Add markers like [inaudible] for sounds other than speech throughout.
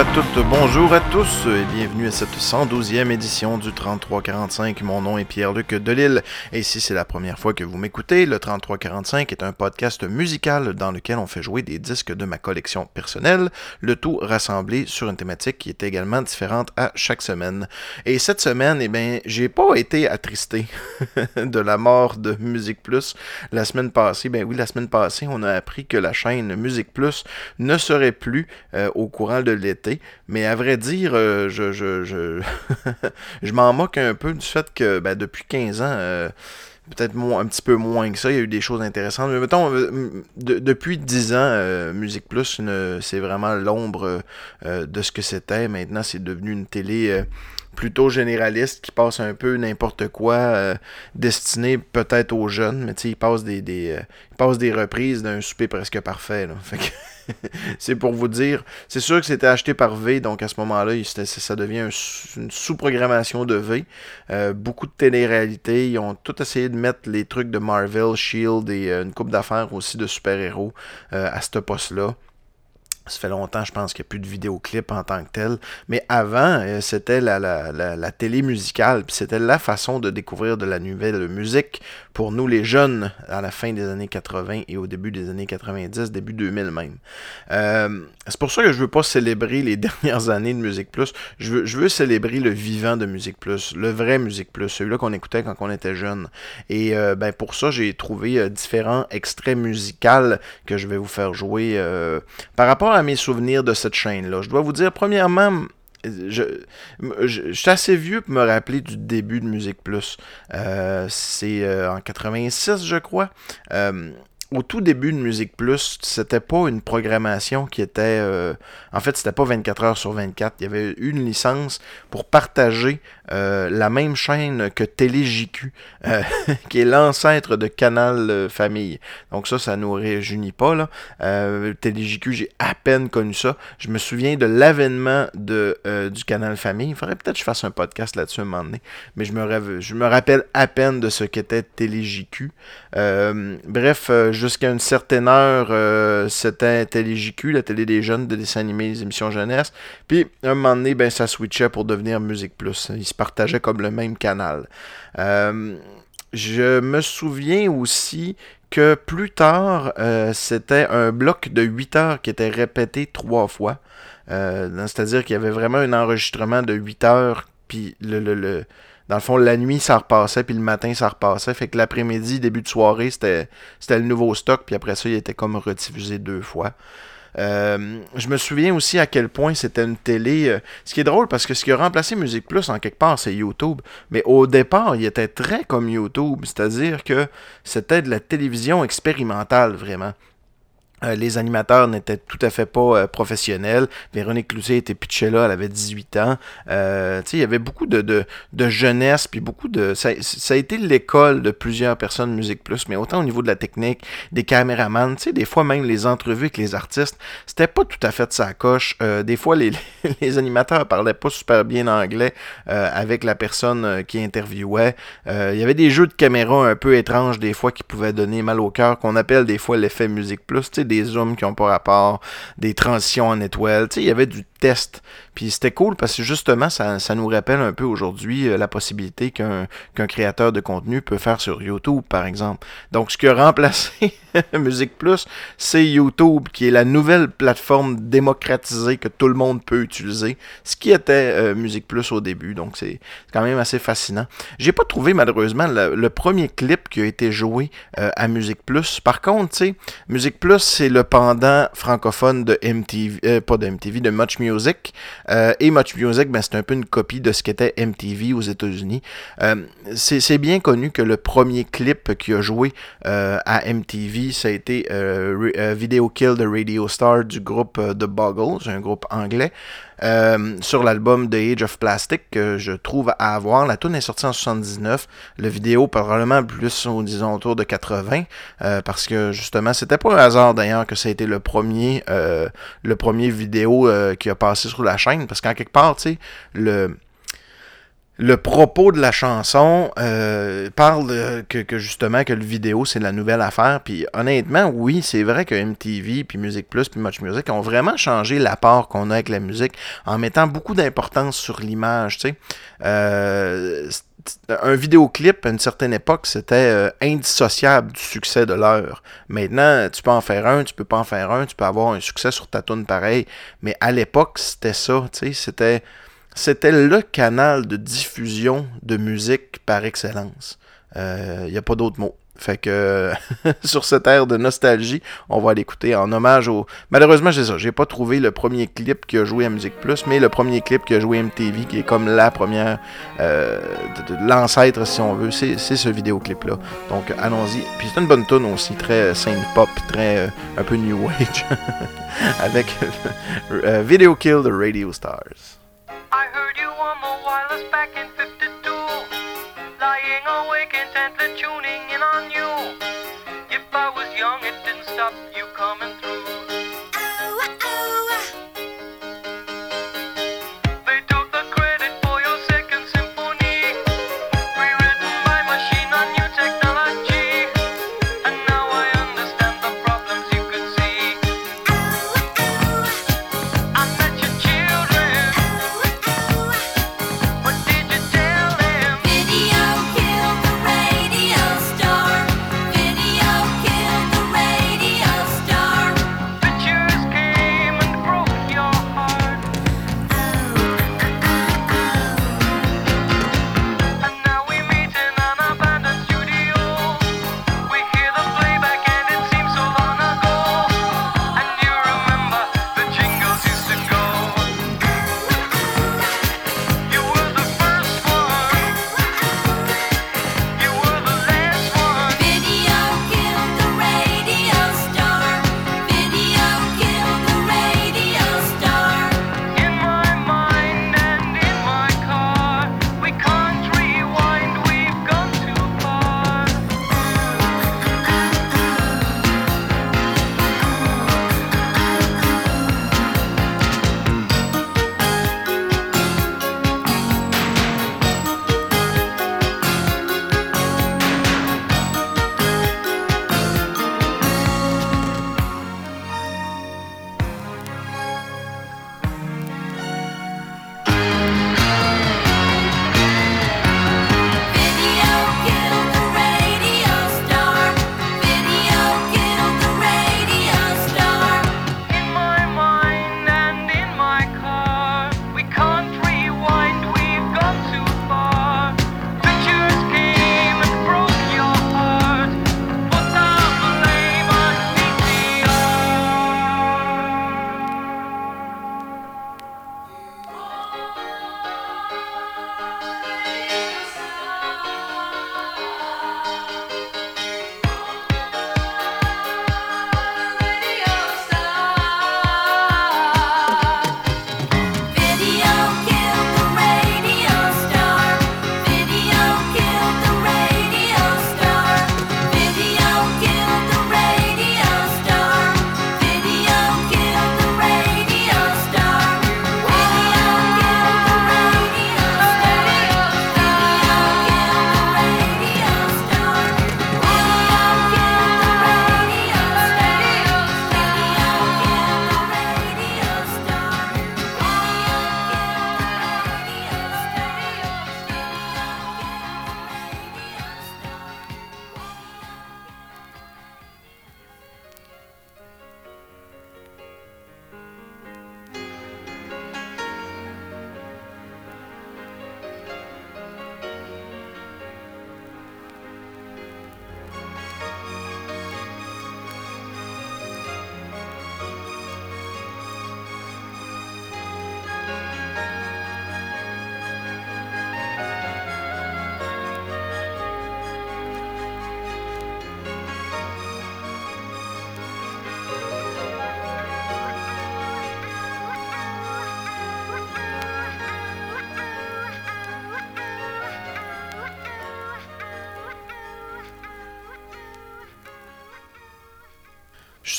Bonjour à toutes, bonjour à tous et bienvenue à cette 112e édition du 3345. Mon nom est Pierre-Luc Delille et si c'est la première fois que vous m'écoutez, le 3345 est un podcast musical dans lequel on fait jouer des disques de ma collection personnelle, le tout rassemblé sur une thématique qui est également différente à chaque semaine. Et cette semaine, eh bien, j'ai pas été attristé [laughs] de la mort de Musique Plus. La semaine passée, ben oui, la semaine passée, on a appris que la chaîne Musique Plus ne serait plus euh, au courant de l'été. Mais à vrai dire, euh, je, je, [laughs] je, m'en moque un peu du fait que ben, depuis 15 ans, euh, peut-être un petit peu moins que ça, il y a eu des choses intéressantes. Mais mettons, euh, depuis 10 ans, Musique Plus, c'est vraiment l'ombre de ce que c'était. Maintenant, c'est devenu une télé plutôt généraliste qui passe un peu n'importe quoi, destiné peut-être aux jeunes, mais tu sais, il passe des, des, des reprises d'un souper presque parfait. Là. Fait que [laughs] [laughs] c'est pour vous dire. C'est sûr que c'était acheté par V, donc à ce moment-là, ça devient une sous-programmation de V. Euh, beaucoup de télé-réalité. Ils ont tout essayé de mettre les trucs de Marvel, Shield et euh, une coupe d'affaires aussi de super-héros euh, à ce poste-là. Ça fait longtemps, je pense qu'il n'y a plus de vidéoclip en tant que tel. Mais avant, euh, c'était la, la, la, télé musicale. Puis c'était la façon de découvrir de la nouvelle musique pour nous, les jeunes, à la fin des années 80 et au début des années 90, début 2000 même. Euh, c'est pour ça que je veux pas célébrer les [laughs] dernières années de Musique Plus. Je veux, je veux célébrer le vivant de Musique Plus, le vrai Musique Plus, celui-là qu'on écoutait quand on était jeune. Et euh, ben pour ça, j'ai trouvé différents extraits musicaux que je vais vous faire jouer par rapport à mes souvenirs de cette chaîne-là. Je dois vous dire, premièrement, je, je, suis assez vieux pour me rappeler du début de Musique Plus. Euh, c'est euh, en 86, je crois. Euh, au tout début de Musique Plus, c'était pas une programmation qui était. en fait, c'était pas 24 heures sur 24. Il y avait une licence pour partager euh, la même chaîne que TéléJQ, euh, [laughs] qui est l'ancêtre de Canal euh, Famille. Donc ça, ça nous réunit pas. Là. TéléJQ, j'ai à peine connu ça. Je me souviens de l'avènement de, du Canal Famille. Il faudrait peut-être que je fasse un podcast là-dessus un moment donné. Mais je me, rêve, je me rappelle à peine de ce qu'était TéléJQ. bref, jusqu'à une certaine heure, c'était TéléJQ, la télé des jeunes, de dessins animés, les émissions jeunesse. Puis, un moment donné, ben, ça switchait pour devenir Musique Plus partageaient comme le même canal. Euh, je me souviens aussi que plus tard, euh, c'était un bloc de 8 heures qui était répété trois fois. Euh, c'est-à-dire qu'il y avait vraiment un enregistrement de 8 heures, puis le, le, dans le fond, la nuit, ça repassait, puis le matin, ça repassait. Fait que l'après-midi, début de soirée, c'était le nouveau stock, puis après ça, il était comme rediffusé deux fois. Euh, je me souviens aussi à quel point c'était une télé. Euh, ce qui est drôle parce que ce qui a remplacé Musique Plus en quelque part, c'est YouTube. Mais au départ, il était très comme YouTube, c'est-à-dire que c'était de la télévision expérimentale vraiment. Euh, les animateurs n'étaient tout à fait pas euh, professionnels. Véronique Cloutier était pitchée là, elle avait 18 ans. Euh, il y avait beaucoup de, jeunesse, puis beaucoup de... Ça, ça a été l'école de plusieurs personnes Musique Plus, mais autant au niveau de la technique, des caméramans, des fois même les entrevues avec les artistes, c'était pas tout à fait de sa coche. Euh, des fois, les, [laughs] les animateurs parlaient pas super bien anglais avec la personne qui interviewait. Il y avait des jeux de caméra un peu étranges des fois qui pouvaient donner mal au cœur, qu'on appelle des fois l'effet Musique Plus, des zooms qui n'ont pas rapport, des transitions en étoile. Tu sais, il y avait du test. Puis c'était cool parce que justement, ça, nous rappelle un peu aujourd'hui euh, la possibilité qu'un créateur de contenu peut faire sur YouTube, par exemple. Donc, ce qui a remplacé [laughs] Musique Plus, c'est YouTube, qui est la nouvelle plateforme démocratisée que tout le monde peut utiliser, ce qui était euh, Musique Plus au début. Donc, c'est quand même assez fascinant. J'ai pas trouvé, malheureusement, le, premier clip qui a été joué euh, à Musique Plus. Par contre, tu sais, Musique Plus, c'est le pendant francophone de MTV, pas de MTV, de Much Music Euh, et Much Music, ben, c'est un peu une copie de ce qu'était MTV aux États-Unis. Euh, c'est bien connu que le premier clip qui a joué euh, à MTV, ça a été Video Kill the Radio Star du groupe The Boggles, un groupe anglais. Sur l'album The Age of Plastic que je trouve à avoir. La tune est sortie en 79. Le vidéo probablement plus, disons, autour de 80. parce que justement, c'était pas un hasard d'ailleurs que ça a été le premier, le premier vidéo qui a passé sur la chaîne, parce qu'en quelque part, tu sais, le le propos de la chanson euh, parle que, justement que le vidéo c'est la nouvelle affaire. Puis honnêtement, oui, c'est vrai que MTV, puis Music Plus, puis Much Music ont vraiment changé l'apport qu'on a avec la musique en mettant beaucoup d'importance sur l'image. Tu sais. Euh, un vidéoclip à une certaine époque, c'était euh, indissociable du succès de l'heure. Maintenant, tu peux en faire un, tu peux pas en faire un, tu peux avoir un succès sur ta tune pareil. Mais à l'époque, c'était ça, tu sais, c'était c'était le canal de diffusion de musique par excellence. Il euh, n'y a pas d'autre mot. Fait que [laughs] sur cette ère de nostalgie, on va l'écouter en hommage au. Malheureusement, j'ai ça. J'ai pas trouvé le premier clip qui a joué à Musique Plus, mais le premier clip qui a joué MTV, qui est comme la première, euh, l'ancêtre si on veut, c'est ce vidéoclip là. Donc allons-y. Puis c'est une bonne tune aussi, très synth pop, très euh, un peu new age, [laughs] avec [laughs] Video Kill the Radio Stars. I heard you on the wireless back in 52, lying awake intently tuning in on you. If I was young, it didn't stop you coming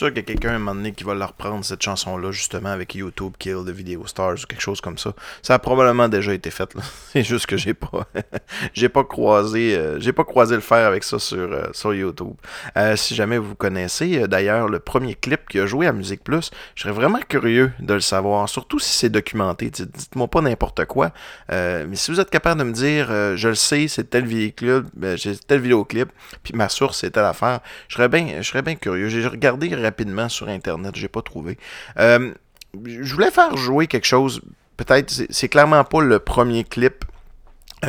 sûr qu'il y a quelqu'un à un moment donné qui va leur reprendre cette chanson-là, justement, avec YouTube Kill de Video Stars ou quelque chose comme ça. Ça a probablement déjà été fait. [laughs] C'est juste que j'ai pas [laughs] j'ai pas croisé euh, j'ai pas croisé le fer avec ça sur, euh, sur YouTube. Euh, si jamais vous connaissez d'ailleurs le premier clip qui a joué à Musique Plus, je serais vraiment curieux de le savoir, surtout si c'est documenté. Dites-moi pas n'importe quoi. mais si vous êtes capable de me dire je le sais, c'est tel vidéoclip, j'ai tel puis ma source c'est telle affaire, je serais bien je serais bien curieux. J'ai regardé rapidement sur internet, j'ai pas trouvé. je voulais faire jouer quelque chose peut-être, c'est clairement pas le premier clip euh,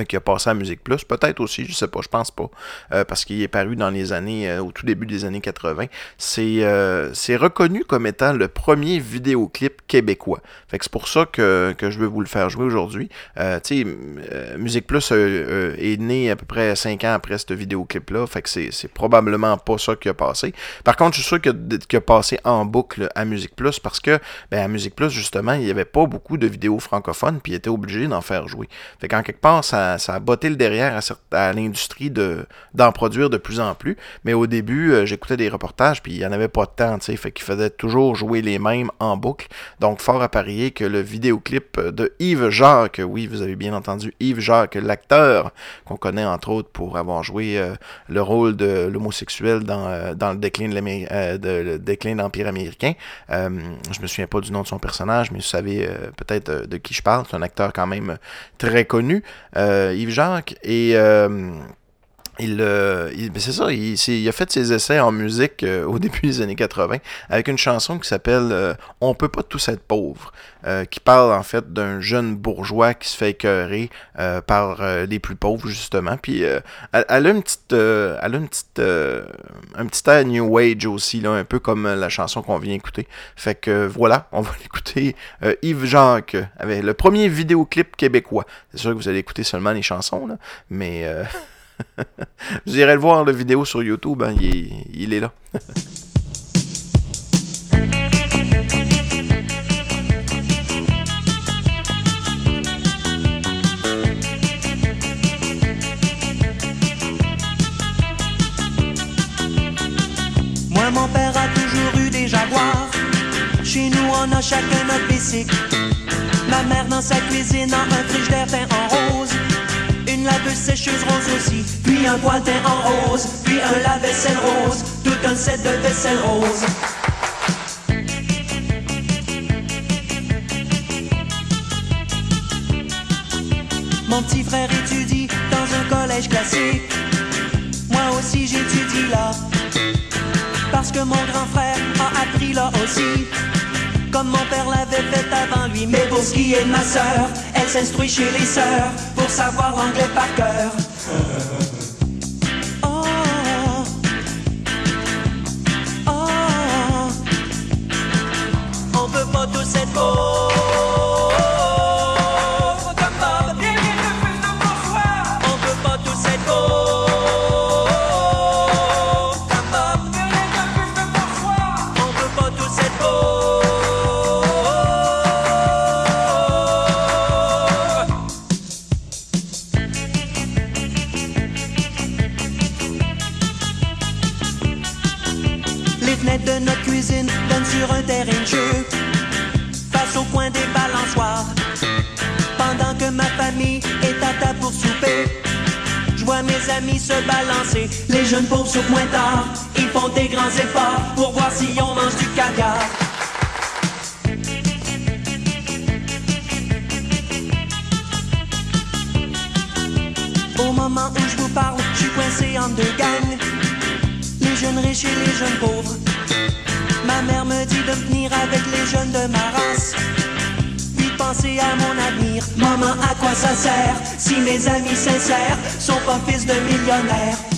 qui a passé à Musique Plus, peut-être aussi, je sais pas, je pense pas, euh, parce qu'il est paru dans les années, euh, au tout début des années 80. C'est reconnu comme étant le premier vidéoclip québécois. Fait que c'est pour ça que, que, je veux vous le faire jouer aujourd'hui. tu sais, Musique Plus est né à peu près 5 ans après ce vidéoclip-là, fait que c'est probablement pas ça qui a passé. Par contre, je suis sûr qu'il a, passé en boucle à Musique Plus parce que, ben, à Musique Plus, justement, il y avait pas beaucoup de vidéos francophones, puis il était obligé d'en faire jouer. Fait qu'en quelque part, ça ça, a botté le derrière à, l'industrie d'en produire de plus en plus. Mais au début, euh, j'écoutais des reportages, puis il n'y en avait pas de temps, tu sais, fait qu'il faisait toujours jouer les mêmes en boucle. Donc, fort à parier que le vidéoclip de Yves Jacques, oui, vous avez bien entendu, Yves Jacques, l'acteur qu'on connaît entre autres pour avoir joué euh, le rôle de l'homosexuel dans, euh, dans le déclin de l'Empire américain. je me souviens pas du nom de son personnage, mais vous savez peut-être de qui je parle. C'est un acteur quand même très connu. Yves Jacques. Et euh, il, euh, ben, c'est ça, il, a fait ses essais en musique au début des années 80 avec une chanson qui s'appelle On peut pas tous être pauvres, qui parle en fait d'un jeune bourgeois qui se fait écœurer par les plus pauvres justement. Puis elle, a une petite, elle a une petite, un petit air New Age aussi là, un peu comme la chanson qu'on vient écouter. Fait que voilà, on va [laughs] l'écouter. Yves Jacques avec le premier vidéoclip québécois. C'est sûr que vous allez écouter seulement les chansons, là, mais euh, [laughs] [laughs] irez le voir, la vidéo sur YouTube, hein, il, est, là. Moi, mon père a toujours eu des jaguars. Chez nous, on a chacun notre bicycle. Ma mère dans sa cuisine a un frigidaire teint en rose. Une laveuse sécheuse rose aussi, puis un teint en rose, puis un lave-vaisselle rose, tout un set de vaisselle rose. Mon petit frère étudie dans un collège classique. Moi aussi j'étudie là. Parce que mon grand frère a appris là aussi comme mon père l'avait fait avant lui. Mais pour ce qui est de ma sœur, elle s'instruit chez les sœurs pour savoir l'anglais par cœur. Oh, oh, on peut pas tous être beaux. Sur moins tard, ils font des grands efforts pour voir si on mange du caviar. Au moment où je vous parle, je suis coincé en deux gangs. Les jeunes riches et les jeunes pauvres. Ma mère me dit de venir avec les jeunes de ma race penser à mon avenir. Maman, à quoi ça sert si mes amis sincères sont pas fils de millionnaires?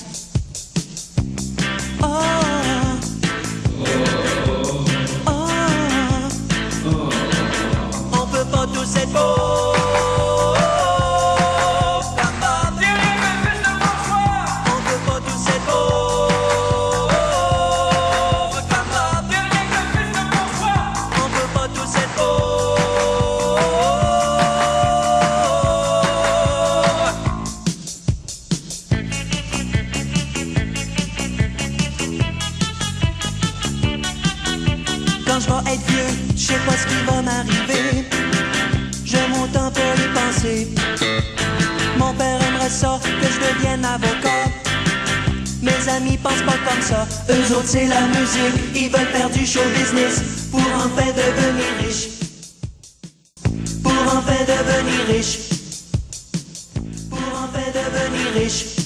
Riche.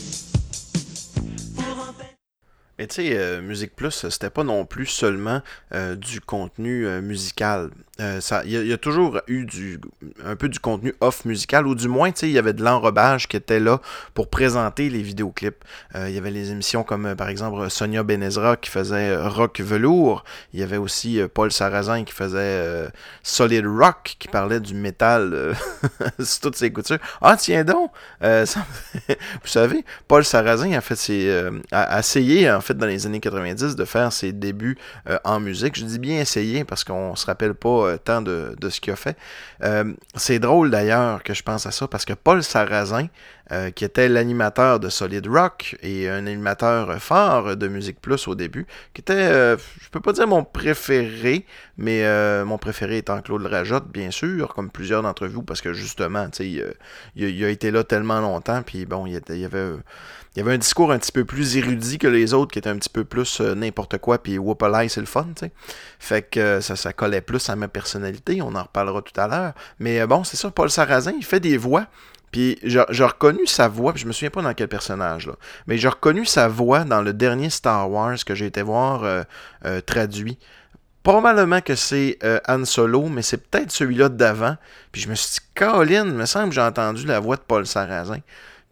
Mais tu sais, euh, Musique Plus, c'était pas non plus seulement euh, du contenu euh, musical. Euh, ça- Il y, a- il y a toujours eu du, un peu du contenu off musical, ou du moins, tu sais, il y avait de l'enrobage qui était là pour présenter les vidéoclips. Euh, il y avait les émissions comme, euh, par exemple, Sonia Benezra qui faisait Rock Velours. Il y avait aussi Paul Sarrazin qui faisait euh, Solid Rock, qui parlait du métal [laughs] sur toutes ses coutures. Ah, tiens donc! ça- [laughs] vous savez, Paul Sarrazin a fait ses, a a essayé, en fait, dans les années 90, de faire ses débuts en musique. Je dis bien essayer parce qu'on se rappelle pas euh, tant de, de ce qu'il a fait. Euh, c'est drôle d'ailleurs que je pense à ça parce que Paul Sarrazin, euh, qui était l'animateur de Solid Rock et un animateur fort de Musique Plus au début, qui était, euh, je peux pas dire mon préféré, mais euh, mon préféré étant Claude Rajotte, bien sûr, comme plusieurs d'entre vous, parce que justement, il, a- il a- été là tellement longtemps, puis bon, il, était- il y avait il avait un discours un petit peu plus érudit que les autres, qui était un petit peu plus n'importe quoi, puis whoopalai, c'est le fun, tu sais. Fait que ça, ça collait plus à ma personnalité, on en reparlera tout à l'heure. Mais bon, c'est ça, Paul Sarrazin, il fait des voix, puis j'ai reconnu sa voix, puis je me souviens pas dans quel personnage, là, mais j'ai reconnu sa voix dans le dernier Star Wars que j'ai été voir euh, euh, traduit. Probablement que c'est euh, Han Solo, mais c'est peut-être celui-là d'avant. Puis je me suis dit, Colin, me semble que j'ai entendu la voix de Paul Sarrazin.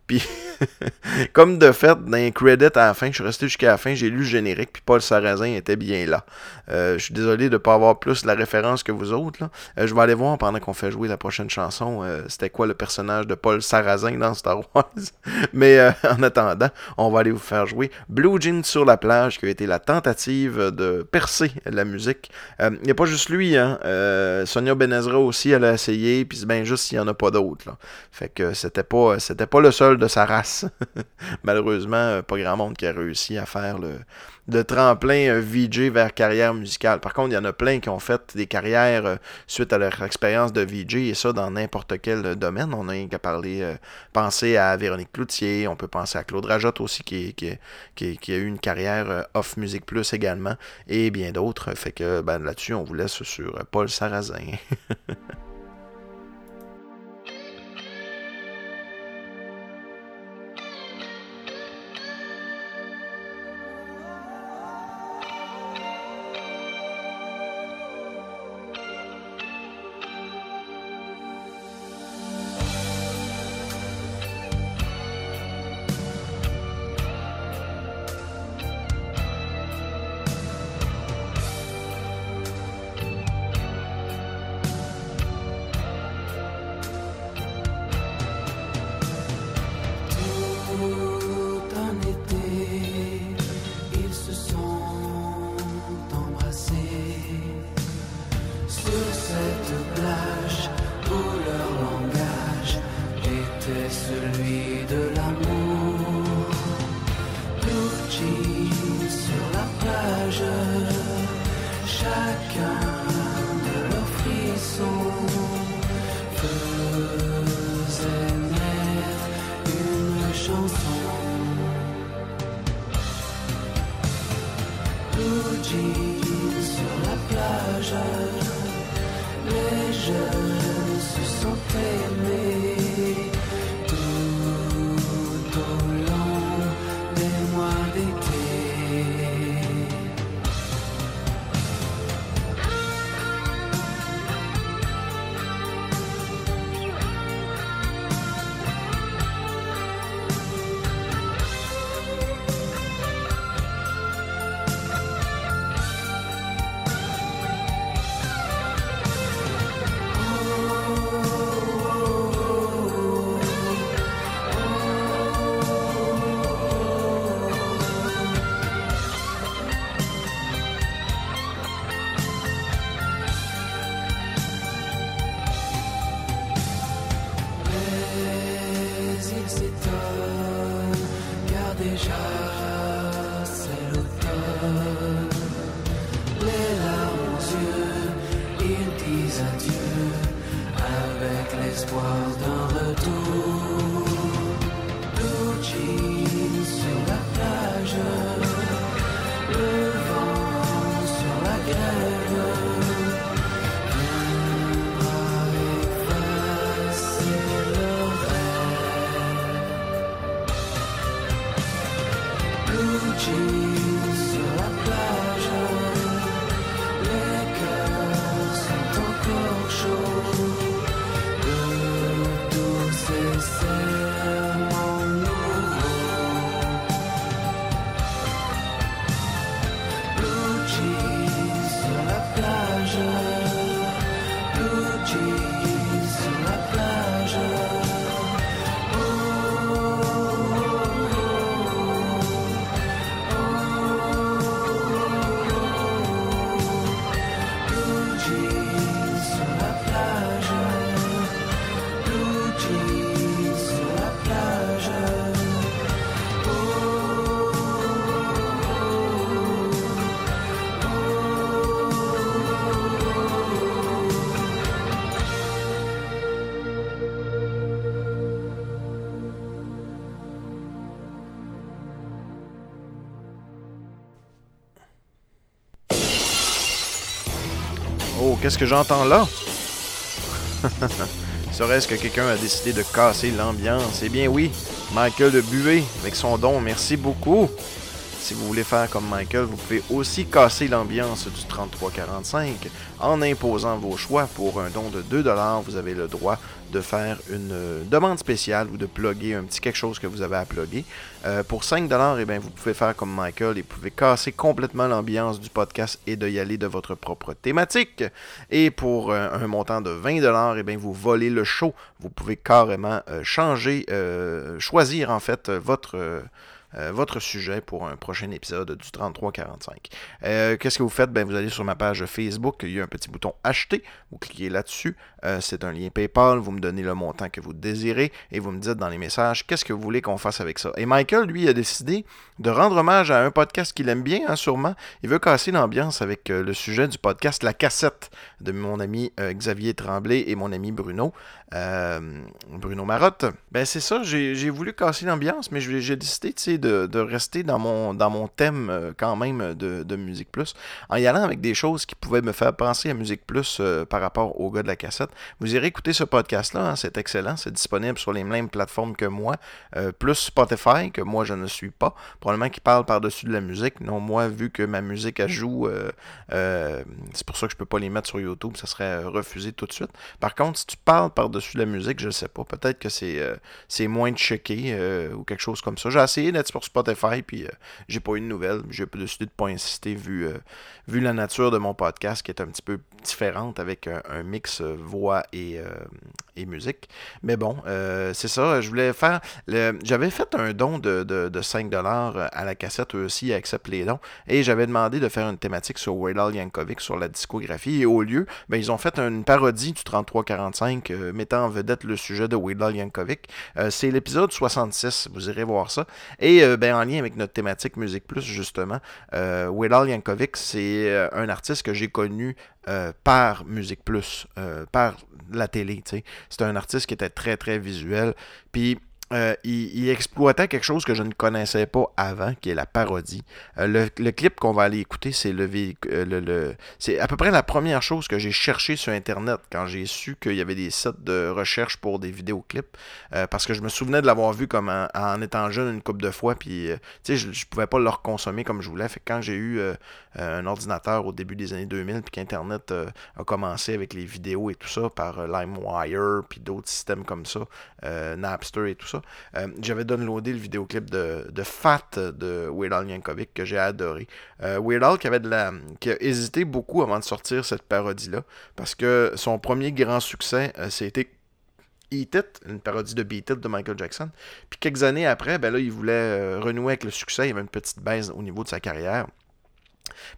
Puis, [laughs] comme de fait, dans les à la fin, je suis resté jusqu'à la fin, j'ai lu le générique, puis Paul Sarrazin était bien là. Euh, je suis désolé de ne pas avoir plus la référence que vous autres. Là. Euh, je vais aller voir pendant qu'on fait jouer la prochaine chanson, euh, c'était quoi le personnage de Paul Sarrazin dans Star [laughs] Wars. Mais en attendant, on va aller vous faire jouer Blue Jeans sur la plage, qui a été la tentative de percer la musique. Il n'y a pas juste lui, hein. Sonia Benezra aussi, elle a essayé, puis bien juste s'il n'y en a pas d'autres. Fait que c'était pas, c'était pas le seul de sa race. [laughs] Malheureusement, euh, pas grand monde qui a réussi à faire le, tremplin euh, VJ vers carrière musicale. Par contre, il y en a plein qui ont fait des carrières euh, suite à leur expérience de VJ, et ça dans n'importe quel domaine. On a rien qu'à parler, penser à Véronique Cloutier, on peut penser à Claude Rajotte aussi, qui, a eu une carrière off Music Plus également, et bien d'autres. Fait que ben, là-dessus, on vous laisse sur Paul Sarrazin. [laughs] Qu'est-ce que j'entends là? [laughs] Serait-ce que quelqu'un a décidé de casser l'ambiance? Eh bien oui, Michael de Buet avec son don, merci beaucoup. Si vous voulez faire comme Michael, vous pouvez aussi casser l'ambiance du 3345 en imposant vos choix. Pour un don de 2$, vous avez le droit de faire une euh, demande spéciale ou de plugger un petit quelque chose que vous avez à plugger. Euh, pour 5$, eh bien, vous pouvez faire comme Michael et vous pouvez casser complètement l'ambiance du podcast et de y aller de votre propre thématique. Et pour euh, un montant de 20$, eh bien, vous volez le show. Vous pouvez carrément changer, choisir en fait votre... votre sujet pour un prochain épisode du 3345. Euh, Qu'est-ce que vous faites? Ben, vous allez sur ma page Facebook, il y a un petit bouton acheter, vous cliquez là-dessus, Euh, c'est un lien PayPal, vous me donnez le montant que vous désirez et vous me dites dans les messages qu'est-ce que vous voulez qu'on fasse avec ça. Et Michael, lui, a décidé de rendre hommage à un podcast qu'il aime bien, hein, sûrement. Il veut casser l'ambiance avec euh, le sujet du podcast La Cassette de mon ami euh, Xavier Tremblay et mon ami Bruno, Bruno Marotte. Ben c'est ça, j'ai voulu casser l'ambiance, mais j'ai décidé de, rester dans mon, thème quand même de, de Musique Plus, en y allant avec des choses qui pouvaient me faire penser à Musique Plus par rapport au gars de la cassette. Vous irez écouter ce podcast-là, hein, c'est excellent, c'est disponible sur les mêmes plateformes que moi, euh, plus Spotify, que moi je ne suis pas, probablement qui parle par-dessus de la musique. Non, moi, vu que ma musique, elle joue, euh, euh, c'est pour ça que je peux pas les mettre sur YouTube, ça serait refusé tout de suite. Par contre, si tu parles par-dessus de la musique, je ne sais pas, peut-être que c'est moins checké ou quelque chose comme ça. J'ai essayé d'être sur Spotify, puis j'ai pas eu de nouvelles. J'ai décidé de pas insister vu, vu la nature de mon podcast qui est un petit peu différente avec un, mix euh, et musique. Mais bon, euh, c'est ça. Je voulais faire. J'avais fait un don de, de, de 5$ à la cassette, eux aussi, ils acceptent les dons. Et j'avais demandé de faire une thématique sur Weird Al Yankovic, sur la discographie. Et au lieu, ben, ils ont fait une parodie du 3345 euh, mettant en vedette le sujet de Weird Al Yankovic. Euh, c'est l'épisode 66, vous irez voir ça. Et euh, ben, en lien avec notre thématique Musique Plus, justement, euh, Weird Al Yankovic, c'est euh, un artiste que j'ai connu euh, par Musique Plus, euh, par la télé. C'est un artiste qui était très très visuel. Puis euh, il, exploitait quelque chose que je ne connaissais pas avant, qui est la parodie. Euh, le, clip qu'on va aller écouter, c'est euh, le, c'est à peu près la première chose que j'ai cherché sur Internet quand j'ai su qu'il y avait des sites de recherche pour des vidéoclips. Parce que je me souvenais de l'avoir vu comme en, étant jeune une couple de fois, puis je, je pouvais pas le reconsommer comme je voulais. Fait quand j'ai eu un ordinateur au début des années 2000, puis qu'Internet a commencé avec les vidéos et tout ça par LimeWire, puis d'autres systèmes comme ça, Napster et tout ça, euh, j'avais downloadé le vidéoclip de, de Fat de Weird Yankovic que j'ai adoré. Euh, Weird qui avait de la, qui a hésité beaucoup avant de sortir cette parodie-là, parce que son premier grand succès, euh, c'était Eat It, une parodie de Beat It de Michael Jackson. Puis quelques années après, ben là, il voulait euh, renouer avec le succès. Il avait une petite baisse au niveau de sa carrière.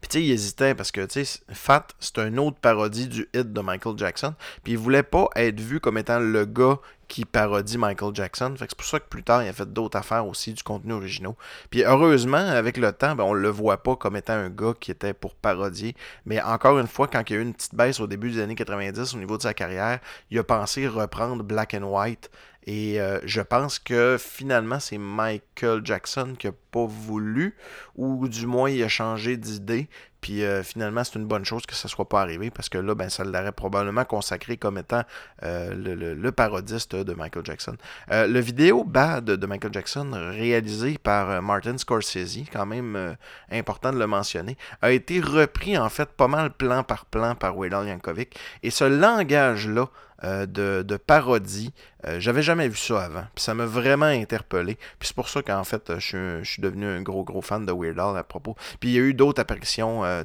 Puis tu sais, il hésitait parce que tu sais, Fat, c'est une autre parodie du hit de Michael Jackson. Puis il voulait pas être vu comme étant le gars qui parodie Michael Jackson. C'est pour ça que plus tard, il a fait d'autres affaires aussi, du contenu original. Puis heureusement, avec le temps, ben, on le voit pas comme étant un gars qui était pour parodier. Mais encore une fois, quand il y a eu une petite baisse au début des années 90 au niveau de sa carrière, il a pensé reprendre Black and White. Et euh, je pense que finalement, c'est Michael Jackson qui n'a pas voulu, ou du moins il a changé d'idée. Puis euh, finalement, c'est une bonne chose que ça ne soit pas arrivé parce que là, ben, ça l'aurait probablement consacré comme étant euh, le, parodiste de Michael Jackson. Euh, le vidéo Bad de Michael Jackson, réalisé par Martin Scorsese, quand même important de le mentionner, a été repris en fait pas mal plan par plan par Al Yankovic. Et ce langage-là euh, de, parodie, euh, j'avais jamais vu ça avant. Puis ça m'a vraiment interpellé. Puis c'est pour ça qu'en fait, euh, je suis, devenu un gros, gros fan de Weird Al à propos. Puis il y a eu d'autres apparitions. euh,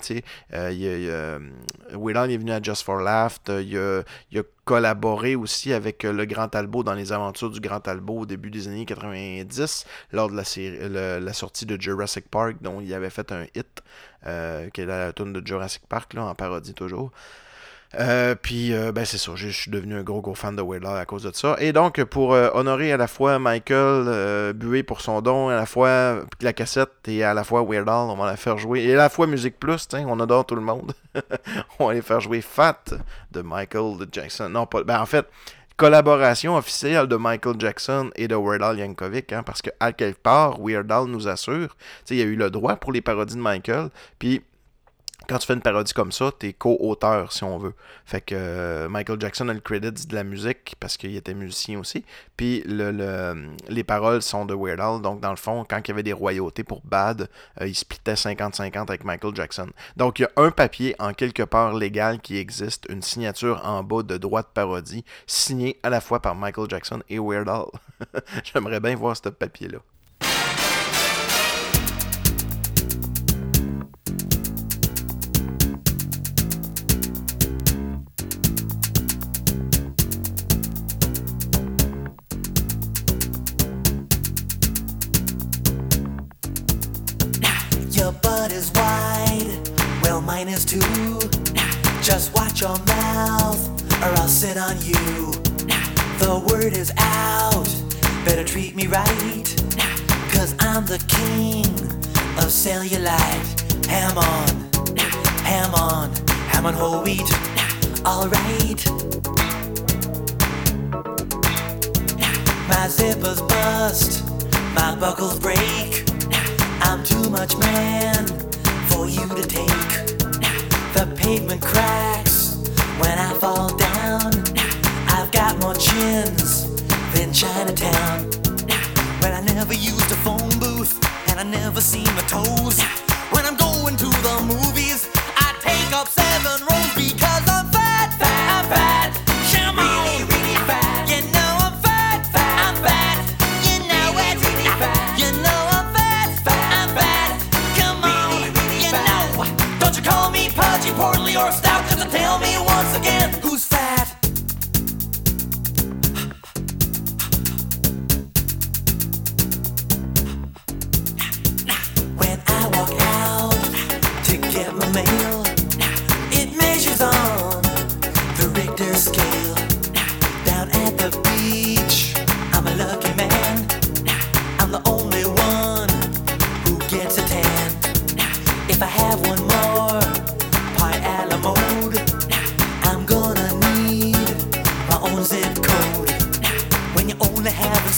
est venu à Just for Laugh. Il a, collaboré aussi avec le Grand Talbot dans les aventures du Grand Talbot au début des années 90, lors de la, la sortie de Jurassic Park, dont il avait fait un hit, qui est la tune de Jurassic Park, là, en parodie toujours. Euh, puis, euh, ben c'est ça, je suis devenu un gros gros fan de Al à cause de ça. Et donc, pour euh, honorer à la fois Michael Bué pour son don, à la fois la cassette et à la fois Al, on va la faire jouer. Et à la fois Musique Plus, on adore tout le monde. [laughs] on va les faire jouer Fat de Michael de Jackson. Non, pas. Ben en fait, collaboration officielle de Michael Jackson et de Weird Al Yankovic, hein, parce que à quelque part, Weird Al nous assure, il y a eu le droit pour les parodies de Michael, puis quand tu fais une parodie comme ça, t'es co-auteur, si on veut. Fait que euh, Michael Jackson a le credit de la musique parce qu'il était musicien aussi. Puis le, le- les paroles sont de Weird Al. Donc, dans le fond, quand il y avait des royautés pour Bad, euh, il splittait 50-50 avec Michael Jackson. Donc, il y a un papier en quelque part légal qui existe, une signature en bas de droit de parodie, signée à la fois par Michael Jackson et Weird Al. [laughs] J'aimerais bien voir ce papier-là. Cellulite. Ham on, ham on, ham on whole wheat. Alright. My zippers bust, my buckles break. I'm too much man for you to take. The pavement cracks when I fall down. I've got more chins than Chinatown. Well, I never used a phone booth and I never see my toes. When I'm going to the movies,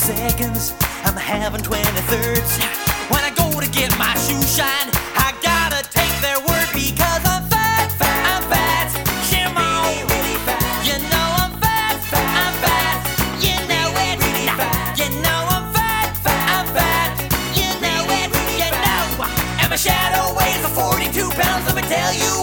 seconds, I'm having 20 thirds. When I go to get my shoe shine, I gotta take their word because I'm fat, fat, I'm fat. Come on, you know I'm fat, fat, I'm fat. You know it, you know I'm fat, fat, I'm fat. You know it, you know. And my shadow weighs 42 pounds. Let me tell you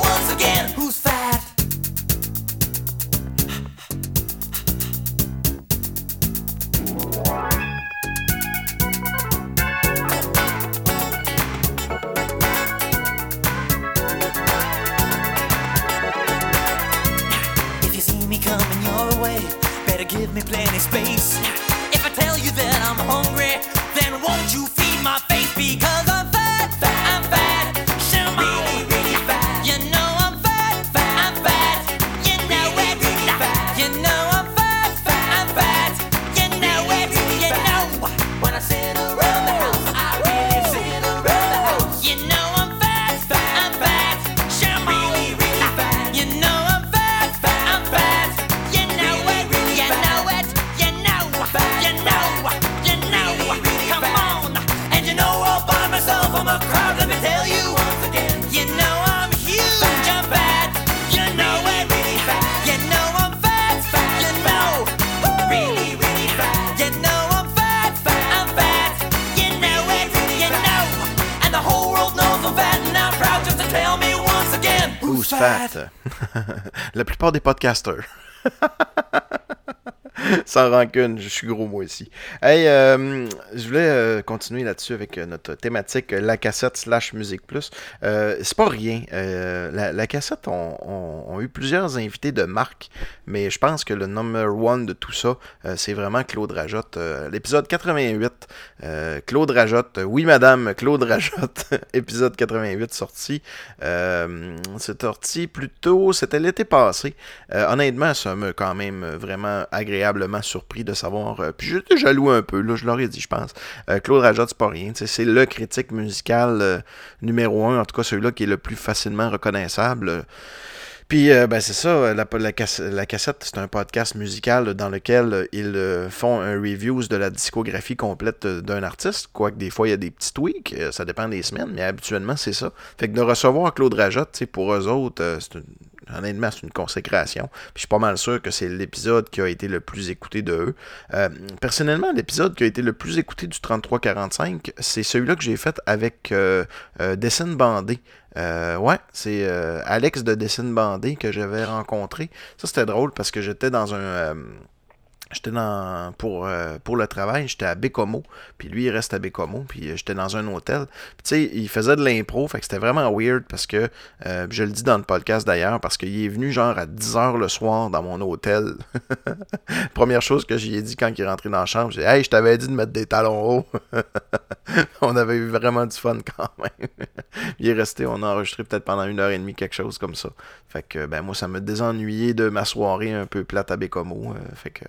des podcasters. [laughs] Sans rancune, je suis gros moi aussi. Hey, euh, je voulais euh, continuer là-dessus avec euh, notre thématique la cassette slash musique plus. C'est pas rien. La, cassette, on, on- eu plusieurs invités de marque, mais je pense que le number one de tout ça, c'est vraiment Claude Rajotte. L'épisode 88, euh, Claude Rajotte, oui madame, Claude Rajotte, [laughs] épisode 88 sorti. C'est sorti plus tôt, c'était l'été passé. Honnêtement, ça m'a quand même vraiment agréablement surpris de savoir. puis j'étais jaloux un peu, là, je l'aurais dit, je pense. Euh, Claude Rajotte, c'est pas rien. C'est le critique musical euh, numéro un, en tout cas celui-là qui est le plus facilement reconnaissable. Puis, euh, ben, c'est ça, la, la, cass- la cassette, c'est un podcast musical dans lequel ils font un reviews de la discographie complète d'un artiste. Quoique des fois, il y a des petits tweaks, ça dépend des semaines, mais habituellement, c'est ça. Fait que de recevoir Claude Rajotte, pour eux autres, c'est une- honnêtement, c'est une consécration. Puis je suis pas mal sûr que c'est l'épisode qui a été le plus écouté de eux. Euh, personnellement, l'épisode qui a été le plus écouté du 3345, c'est celui-là que j'ai fait avec euh, euh, Dessine Bandé. Ouais, c'est Alex de Dessine Bandé que j'avais rencontré. Ça, c'était drôle parce que j'étais dans un. J'étais dans pour, euh, pour le travail, j'étais à Bécomo, puis lui il reste à Bécomo, puis euh, j'étais dans un hôtel. Tu sais, il faisait de l'impro, fait que c'était vraiment weird parce que euh, je le dis dans le podcast d'ailleurs parce qu'il est venu genre à 10h le soir dans mon hôtel. [laughs] Première chose que j'y ai dit quand il est rentré dans la chambre, j'ai "Hey, je t'avais dit de mettre des talons hauts." [laughs] on avait eu vraiment du fun quand même. [laughs] il est resté, on a enregistré peut-être pendant une heure et demie quelque chose comme ça. Fait que ben moi ça m'a désennuyé de ma soirée un peu plate à Bécomo, fait que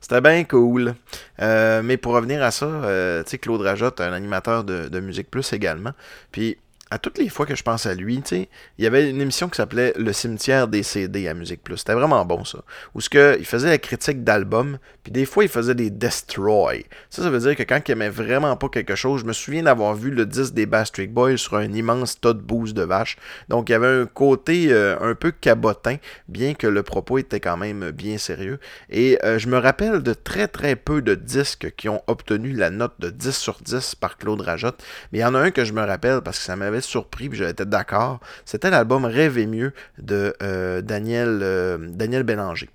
c'était bien cool. Euh, mais pour revenir à ça, euh, tu sais, Claude Rajotte, un animateur de, de Musique Plus également. Puis, à toutes les fois que je pense à lui, il y avait une émission qui s'appelait Le cimetière des CD à Musique Plus. C'était vraiment bon, ça. Où ce que, il faisait la critique d'albums, puis des fois, il faisait des destroy. Ça, ça veut dire que quand il aimait vraiment pas quelque chose, je me souviens d'avoir vu le disque des Bastric Boys sur un immense tas de bouse de vache. Donc, il y avait un côté euh, un peu cabotin, bien que le propos était quand même bien sérieux. Et euh, je me rappelle de très très peu de disques qui ont obtenu la note de 10 sur 10 par Claude Rajotte. Mais il y en a un que je me rappelle parce que ça m'avait surpris puis j'étais d'accord. C'était l'album Rêver mieux de euh, euh, Daniel Bélanger.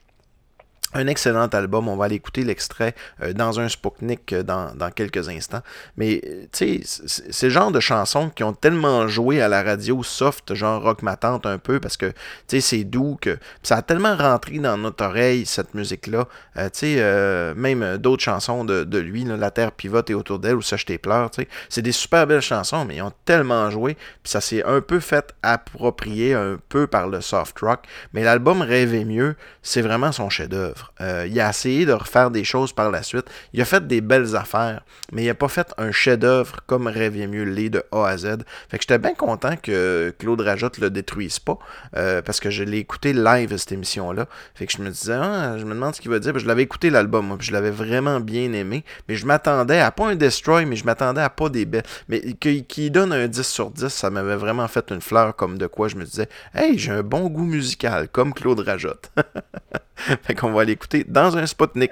Un excellent album, on va aller écouter l'extrait euh, dans un Spooknik euh, dans, dans quelques instants. Mais euh, tu sais, c'est le genre de chansons qui ont tellement joué à la radio soft, genre rock matante un peu, parce que tu sais, c'est doux que ça a tellement rentré dans notre oreille, cette musique-là. Tu sais, même d'autres chansons de, de lui, La Terre pivote et autour d'elle, ou Ça je tes pleurs, tu sais. C'est des super belles chansons, mais ils ont tellement joué, puis ça s'est un peu fait approprier un peu par le soft rock. Mais l'album Rêver mieux, c'est vraiment son chef-d'œuvre. Euh, il a essayé de refaire des choses par la suite. Il a fait des belles affaires, mais il n'a pas fait un chef-d'œuvre comme Rêver mieux l'est de A à Z. Fait que j'étais bien content que Claude Rajotte le détruise pas, euh, parce que je l'ai écouté live cette émission-là. Fait que je me disais, ah, je me demande ce qu'il va dire. Je l'avais écouté l'album, puis je l'avais vraiment bien aimé, mais je m'attendais à pas un Destroy, mais je m'attendais à pas des belles. Mais qu'il qu'il donne un 10 sur 10, ça m'avait vraiment fait une fleur comme de quoi je me disais, hey, j'ai un bon goût musical, comme Claude Rajotte. [laughs] [laughs] fait qu'on va l'écouter dans un Sputnik.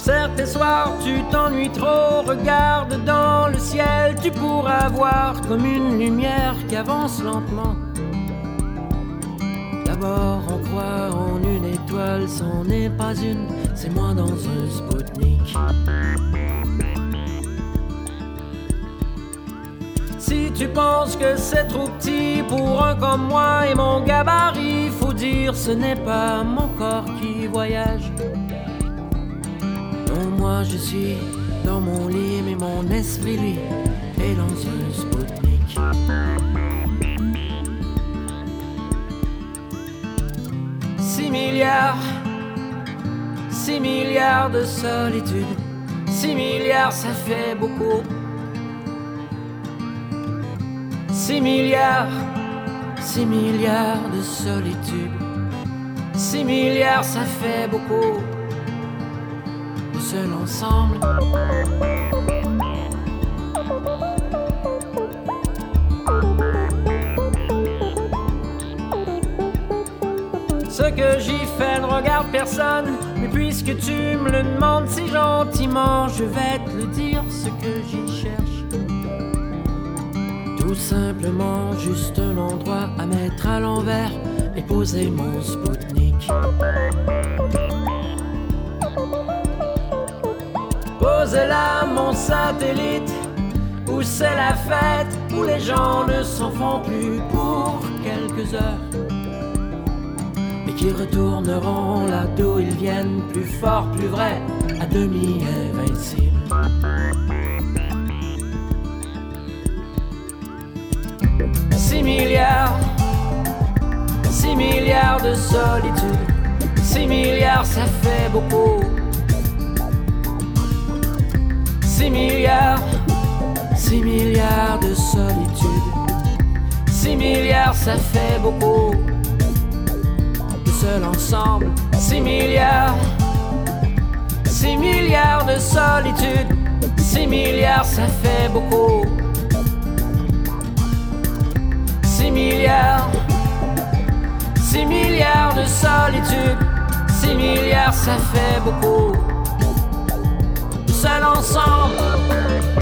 Certains soirs tu t'ennuies trop, regarde dans le ciel, tu pourras voir comme une lumière qui avance lentement. C'en est pas une, c'est moi dans un Spoutnik. Si tu penses que c'est trop petit pour un comme moi et mon gabarit, faut dire ce n'est pas mon corps qui voyage. Non, moi je suis dans mon lit, mais mon esprit lui est dans un Spoutnik. Six milliards, six milliards de solitude, six milliards ça fait beaucoup. 6 milliards, 6 milliards de solitude. 6 milliards, ça fait beaucoup. Seul ensemble. Que j'y fais ne regarde personne. Mais puisque tu me le demandes si gentiment, je vais te le dire ce que j'y cherche. Tout simplement juste un endroit à mettre à l'envers et poser mon Spoutnik. Pose là mon satellite, où c'est la fête, où les gens ne s'en font plus pour quelques heures. Qui retourneront là d'où ils viennent, plus forts, plus vrais, à demi invincibles. Six milliards, six milliards de solitude. Six milliards, ça fait beaucoup. Six milliards, six milliards de solitude. Six milliards, ça fait beaucoup. Seul ensemble, six milliards, six milliards de solitude. Six milliards, ça fait beaucoup. 6 milliards, 6 milliards de solitude, 6 milliards ça fait beaucoup. Seul ensemble.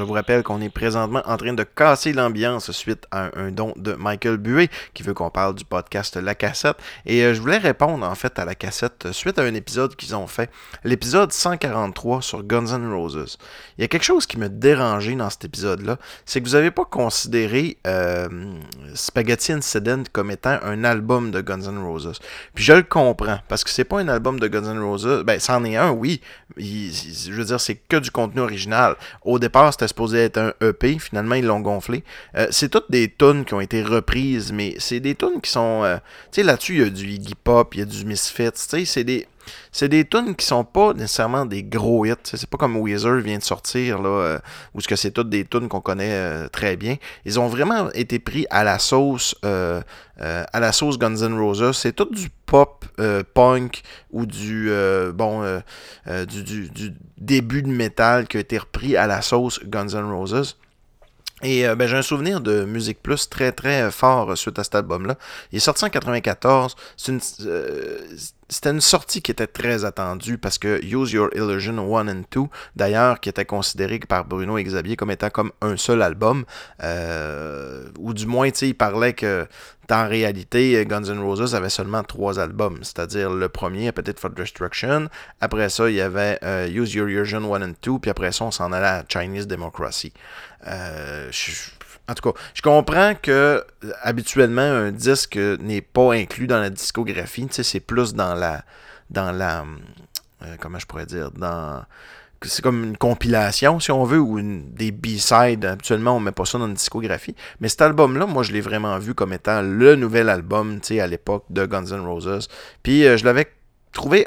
Je vous rappelle qu'on est présentement en train de casser l'ambiance suite à un, don de Michael Buet qui veut qu'on parle du podcast La Cassette. Et euh, je voulais répondre en fait à la cassette euh, suite à un épisode qu'ils ont fait, l'épisode 143 sur Guns N' Roses. Il y a quelque chose qui me dérangeait dans cet épisode-là, c'est que vous n'avez pas considéré euh, Spaghetti Incident comme étant un album de Guns N' Roses. Puis je le comprends, parce que c'est pas un album de Guns N' Roses. Ben, c'en est un, oui. Je veux dire, c'est que du contenu original. Au départ, c'était supposé être un EP. Finalement, ils l'ont gonflé. Euh, c'est toutes des tunes qui ont été reprises, mais c'est des tunes qui sont. euh, tu sais, là-dessus, il y a du Iggy Pop, il y a du Misfits. Tu sais, c'est des. C'est des tunes qui sont pas nécessairement des gros hits. C'est pas comme Weezer vient de sortir, là, euh, où ce que c'est toutes des tunes qu'on connaît euh, très bien. Ils ont vraiment été pris à la sauce, euh, euh, à la sauce Guns N' Roses. C'est tout du pop, punk ou du bon, du, du- début de métal qui a été repris à la sauce Guns N' Roses. Et ben, j'ai un souvenir de Musique Plus très très fort suite à cet album-là. Il est sorti en 94. C'est une, c'était une sortie qui était très attendue parce que Use Your Illusion 1 and 2, d'ailleurs, qui était considéré par Bruno et Xavier comme étant comme un seul album, euh, ou du moins, il parlait que en réalité, Guns N' Roses avait seulement trois albums, c'est-à-dire le premier, Appetite for Destruction, après ça, il y avait euh, Use Your Illusion 1 and 2, puis après ça, on s'en allait à Chinese Democracy. Euh, en tout cas, je comprends que euh, habituellement un disque n'est pas inclus dans la discographie. Tu sais, c'est plus dans la, dans la, euh, comment je pourrais dire, dans c'est comme une compilation, si on veut, ou des B-sides. Habituellement, on met pas ça dans une discographie. Mais cet album-là, moi, je l'ai vraiment vu comme étant le nouvel album, tu sais, à l'époque de Guns N' Roses. Puis, euh, je l'avais trouvé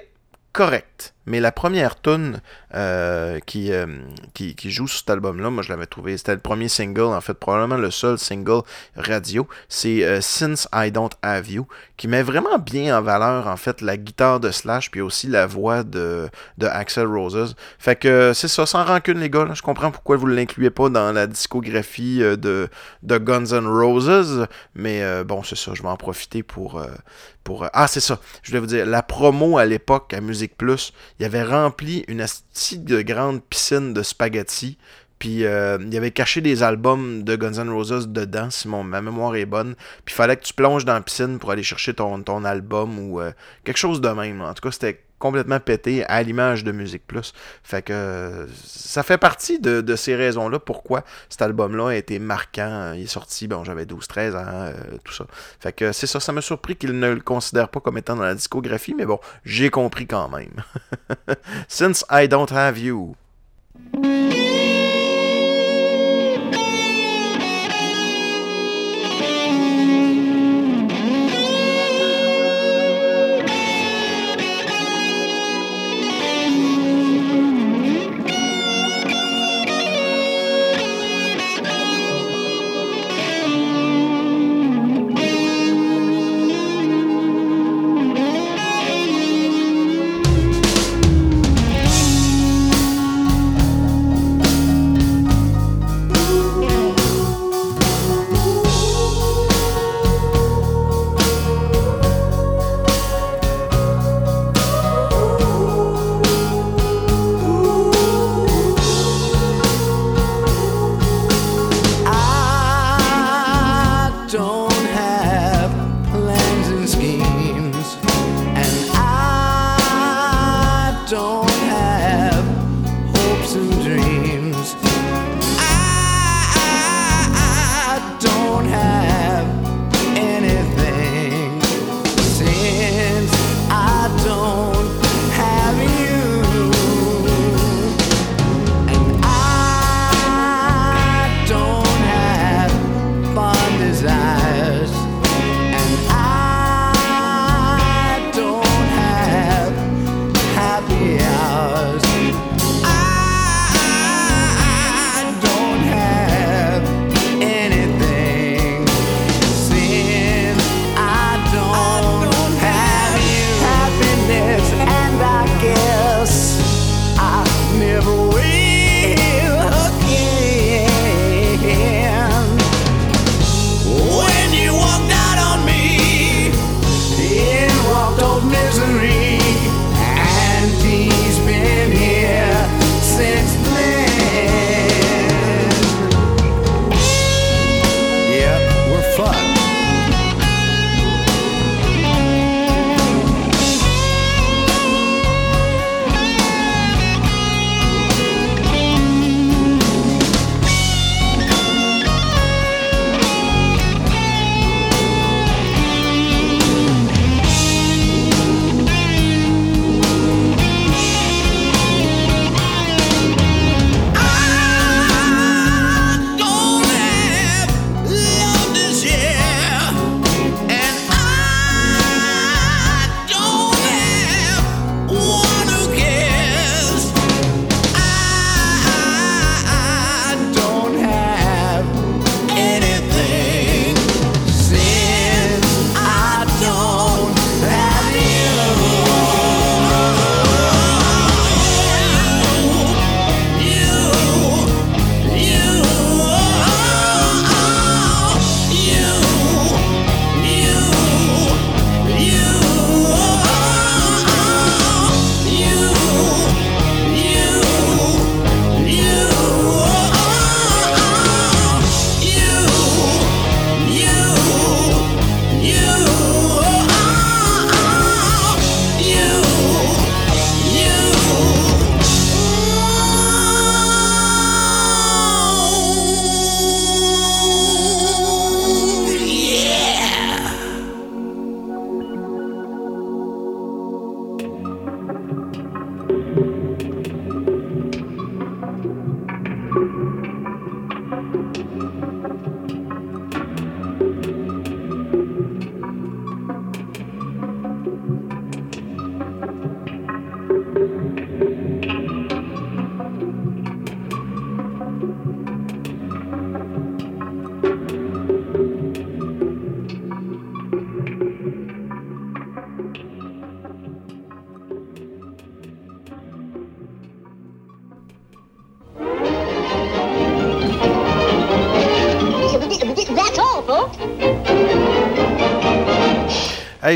correct. Mais la première tune euh, qui, euh, qui, qui joue sur cet album-là, moi je l'avais trouvé, c'était le premier single, en fait, probablement le seul single radio, c'est euh, Since I Don't Have You, qui met vraiment bien en valeur, en fait, la guitare de Slash, puis aussi la voix de, de Axel Roses. Fait que c'est ça, sans rancune, les gars, je comprends pourquoi vous ne l'incluez pas dans la discographie de, de Guns N' Roses, mais bon, c'est ça, je vais en profiter pour... pour euh, ah, c'est ça, je voulais vous dire, la promo à l'époque à Musique Plus, il avait rempli une asti de grande piscine de spaghettis. Puis euh, il avait caché des albums de Guns N' Roses dedans, si mon, ma mémoire est bonne. Puis il fallait que tu plonges dans la piscine pour aller chercher ton, ton album ou euh, quelque chose de même. En tout cas, c'était complètement pété à l'image de Musique Plus. Fait que ça fait partie de, de ces raisons-là pourquoi cet album-là a été marquant. Il est sorti, bon, j'avais 12-13 ans, euh, tout ça. Fait que c'est ça, ça m'a surpris qu'il ne le considère pas comme étant dans la discographie, mais bon, j'ai compris quand même. [laughs] Since I Don't Have You. back in.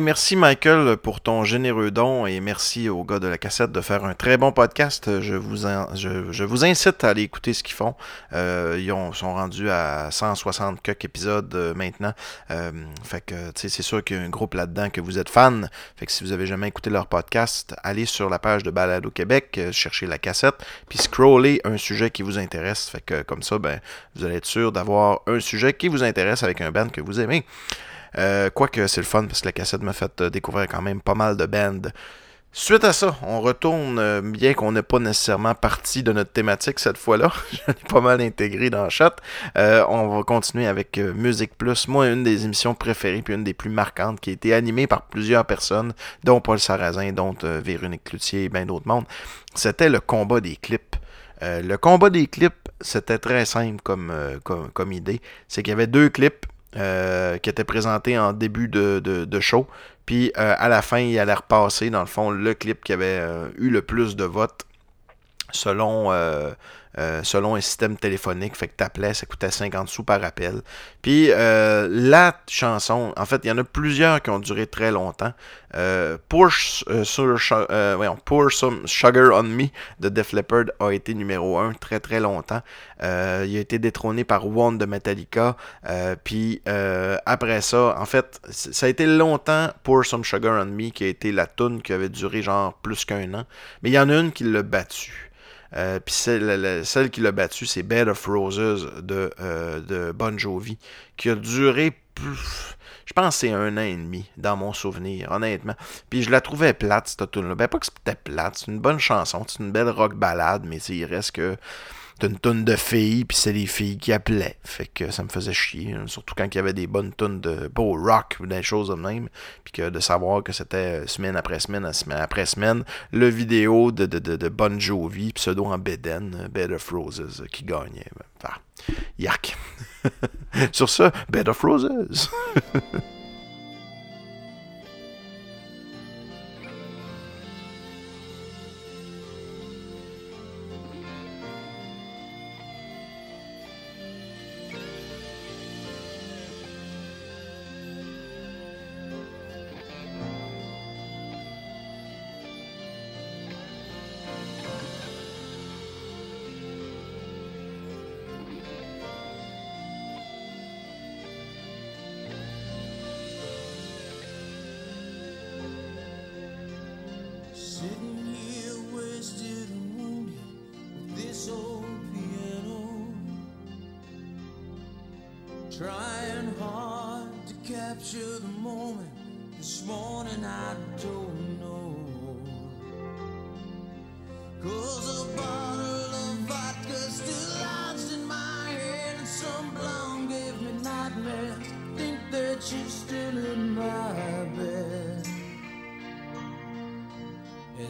Merci Michael pour ton généreux don et merci aux gars de la cassette de faire un très bon podcast. Je vous, incite à aller écouter ce qu'ils font. Euh, ils ont- sont rendus à 160 quelques épisodes euh, maintenant. Euh, fait que, c'est sûr qu'il y a un groupe là-dedans que vous êtes fan. Fait que si vous avez jamais écouté leur podcast, allez sur la page de Balade au Québec, cherchez la cassette, puis scrollez un sujet qui vous intéresse. Fait que comme ça, ben, vous allez être sûr d'avoir un sujet qui vous intéresse avec un band que vous aimez. Euh, Quoique c'est le fun parce que la cassette m'a fait euh, découvrir quand même pas mal de bands. Suite à ça, on retourne, euh, bien qu'on n'ait pas nécessairement parti de notre thématique cette fois-là. [laughs] Je l'ai pas mal intégré dans le chat. On va continuer avec Musique Plus. Moi, une des émissions préférées puis une des plus marquantes qui a été animée par plusieurs personnes, dont Paul Sarrazin, dont Véronique Cloutier et bien d'autres mondes. C'était le combat des clips. Le combat des clips, c'était très simple comme idée. C'est qu'il y avait deux clips euh, qui étaient présentés en début de show. Puis euh, à la fin, il allait repasser, dans le fond, le clip qui avait euh, eu le plus de votes selon, euh, selon un système téléphonique. Fait que t'appelais, ça coûtait 50 sous par appel. Puis euh, la chanson, en fait, il y en a plusieurs qui ont duré très longtemps. Euh, Pour, euh, sur, euh, voyons, Pour Some Sugar on Me de Def Leppard a été numéro 1 très très longtemps. Il a été détrôné par One de Metallica. Puis après ça, en fait, ça a été longtemps Pour Some Sugar on Me qui a été la tune qui avait duré genre plus qu'un an. Mais il y en a une qui l'a battu. Euh, Puis celle, qui l'a battu, c'est Bed of Roses de, euh, de Bon Jovi, qui a duré. Je pense que c'est un an et demi, dans mon souvenir, honnêtement. Puis je la trouvais plate, cette tune là Ben, pas que c'était plate, c'est une bonne chanson, c'est une belle rock balade, mais il reste que. C'est une tonne de filles, puis c'est les filles qui appelaient. Fait que ça me faisait chier. hein, Surtout quand il y avait des bonnes tonnes de beau rock ou des choses de même. Puis que de savoir que c'était euh, semaine après semaine, semaine après semaine, le vidéo de, de, de, de Bon Jovi, pseudo en Beden, euh, Bed of Roses, euh, qui gagnait. Ah, yark. [laughs] Sur ce, Bed of Roses. [laughs]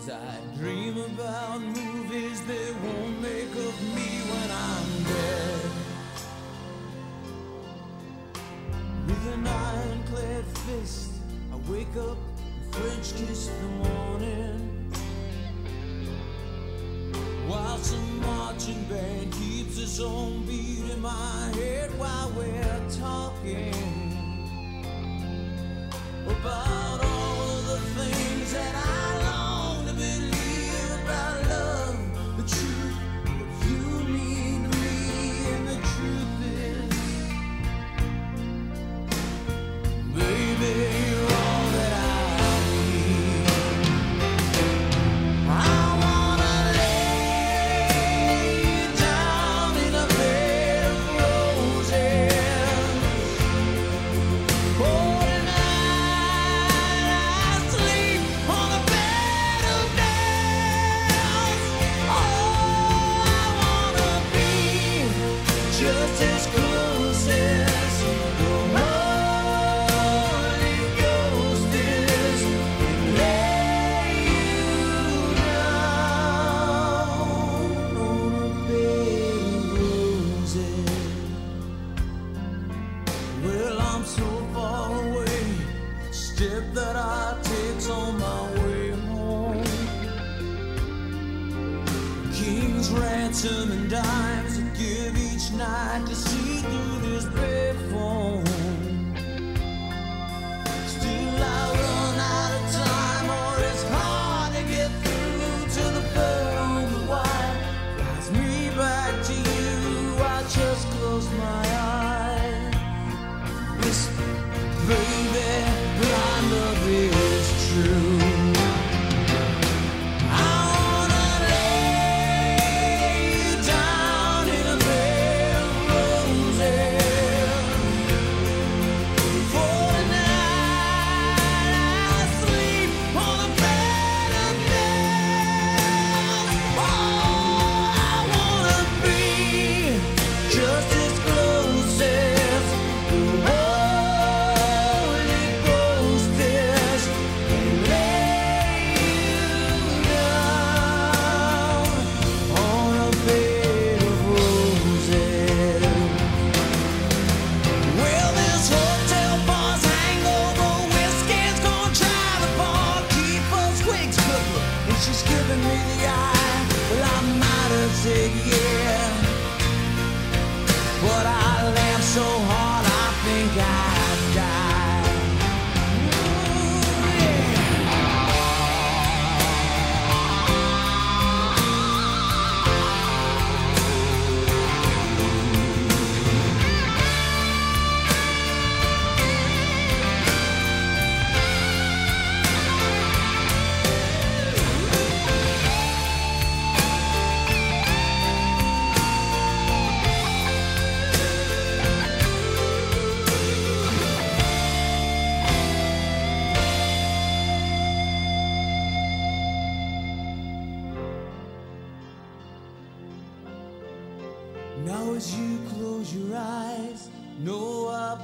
I dream about movies they won't make of me when I'm dead. With an ironclad fist, I wake up and French kiss the morning. While some marching band keeps its own beat in my head while we're talking about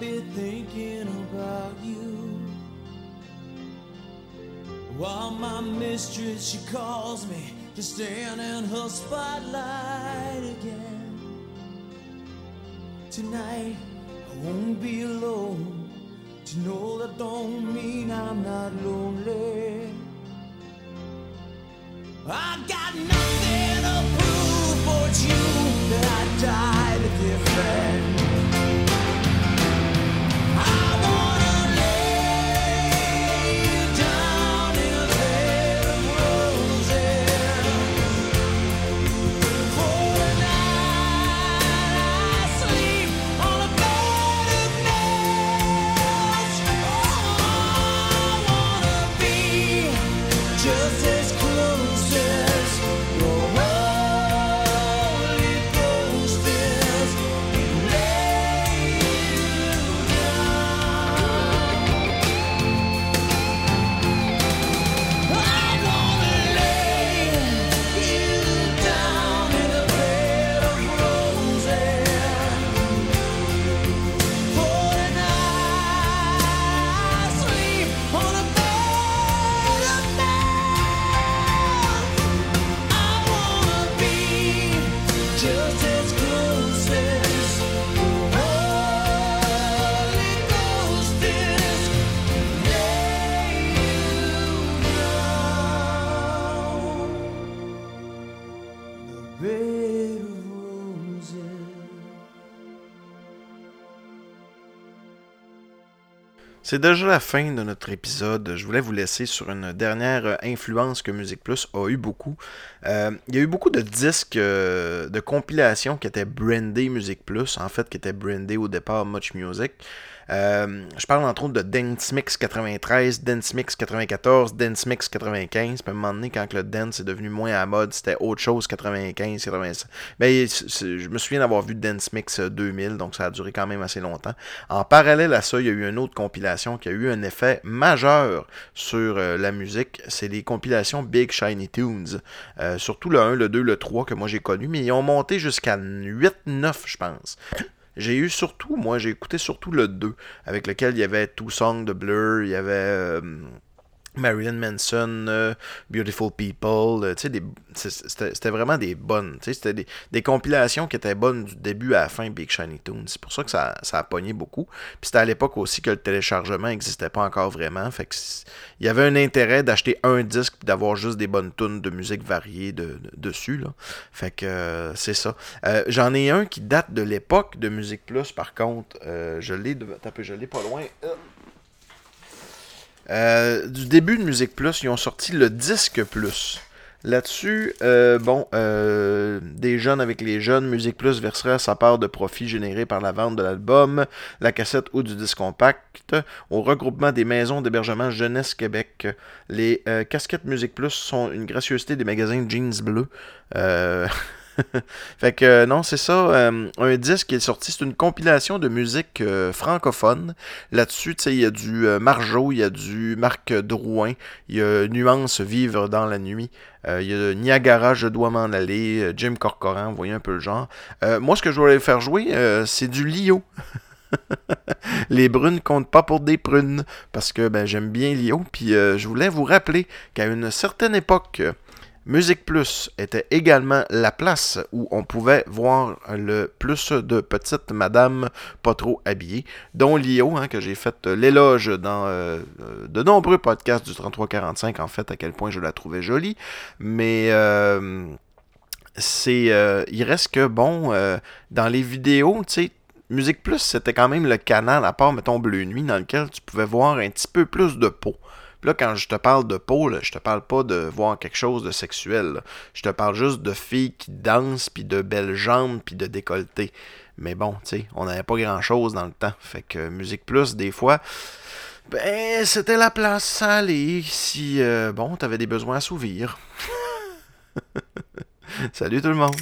I'll thinking about you. While my mistress, she calls me to stand in her spotlight again. Tonight, I won't be alone. To know that don't mean I'm not lonely. I got nothing to prove, it's you that I died to C'est déjà la fin de notre épisode. Je voulais vous laisser sur une dernière influence que Musique Plus a eu beaucoup. Euh, il y a eu beaucoup de disques euh, de compilation qui étaient brandés Musique Plus, en fait, qui étaient brandés au départ Much Music. Euh, je parle entre autres de Dance Mix 93, Dance Mix 94, Dance Mix 95. Puis à un moment donné, quand le dance est devenu moins à mode, c'était autre chose 95, 96. Ben, je me souviens d'avoir vu Dance Mix euh, 2000, donc ça a duré quand même assez longtemps. En parallèle à ça, il y a eu une autre compilation qui a eu un effet majeur sur euh, la musique. C'est les compilations Big Shiny Tunes. Euh, surtout le 1, le 2, le 3 que moi j'ai connu, mais ils ont monté jusqu'à 8-9, je pense. J'ai eu surtout, moi j'ai écouté surtout le 2, avec lequel il y avait Two Songs de Blur, il y avait euh, Marilyn Manson, euh, Beautiful People, euh, des- c'était vraiment des bonnes, c'était des, des compilations qui étaient bonnes du début à la fin, Big Shiny Tunes. C'est pour ça que ça, ça a pogné beaucoup. Puis c'était à l'époque aussi que le téléchargement n'existait pas encore vraiment, fait que il y avait un intérêt d'acheter un disque d'avoir juste des bonnes tunes de musique variée de, de- dessus, là. Fait que euh, c'est ça. Euh, J'en ai un qui date de l'époque de Musique Plus, par contre. Je l'ai je l'ai pas loin. Euh. Du début de Musique Plus, ils ont sorti le Disque Plus. Là-dessus, euh, bon, euh, des jeunes avec les jeunes, Musique Plus versera sa part de profit généré par la vente de l'album, la cassette ou du disque compact au regroupement des maisons d'hébergement Jeunesse Québec. Les euh, casquettes Musique Plus sont une gracieuseté des magasins Jeans Bleu. [laughs] [laughs] Fait que euh, non, c'est ça. euh, un disque qui est sorti, c'est une compilation de musique euh, francophone. Là-dessus, tu sais, il y a du Marjo, il y a du Marc Drouin, il y a Nuance Vivre dans la nuit, il y a Niagara, Je dois m'en aller, Jim Corcoran, vous voyez un peu le genre. Moi, ce que je voulais faire jouer, c'est du Lio. [laughs] Les brunes comptent pas pour des prunes, parce que ben, j'aime bien Lio, puis je voulais vous rappeler qu'à une certaine époque, Musique Plus était également la place où on pouvait voir le plus de petites madames pas trop habillées, dont Lio, hein, que j'ai fait euh, l'éloge dans euh, euh, de nombreux podcasts du 3345, en fait, à quel point je la trouvais jolie. Mais c'est. il reste que, bon, dans les vidéos, tu sais, Musique Plus, c'était quand même le canal, à part, mettons, Bleu Nuit, dans lequel tu pouvais voir un petit peu plus de peau. Puis là, quand je te parle de peau, je te parle pas de voir quelque chose de sexuel. Je te parle juste de filles qui dansent, puis de belles jambes, puis de décolleté. Mais bon, tu sais, on n'avait pas grand-chose dans le temps. Fait que Musique Plus, des fois, ben, c'était la place à aller si, euh, bon, t'avais des besoins à assouvir. [laughs] Salut tout le monde!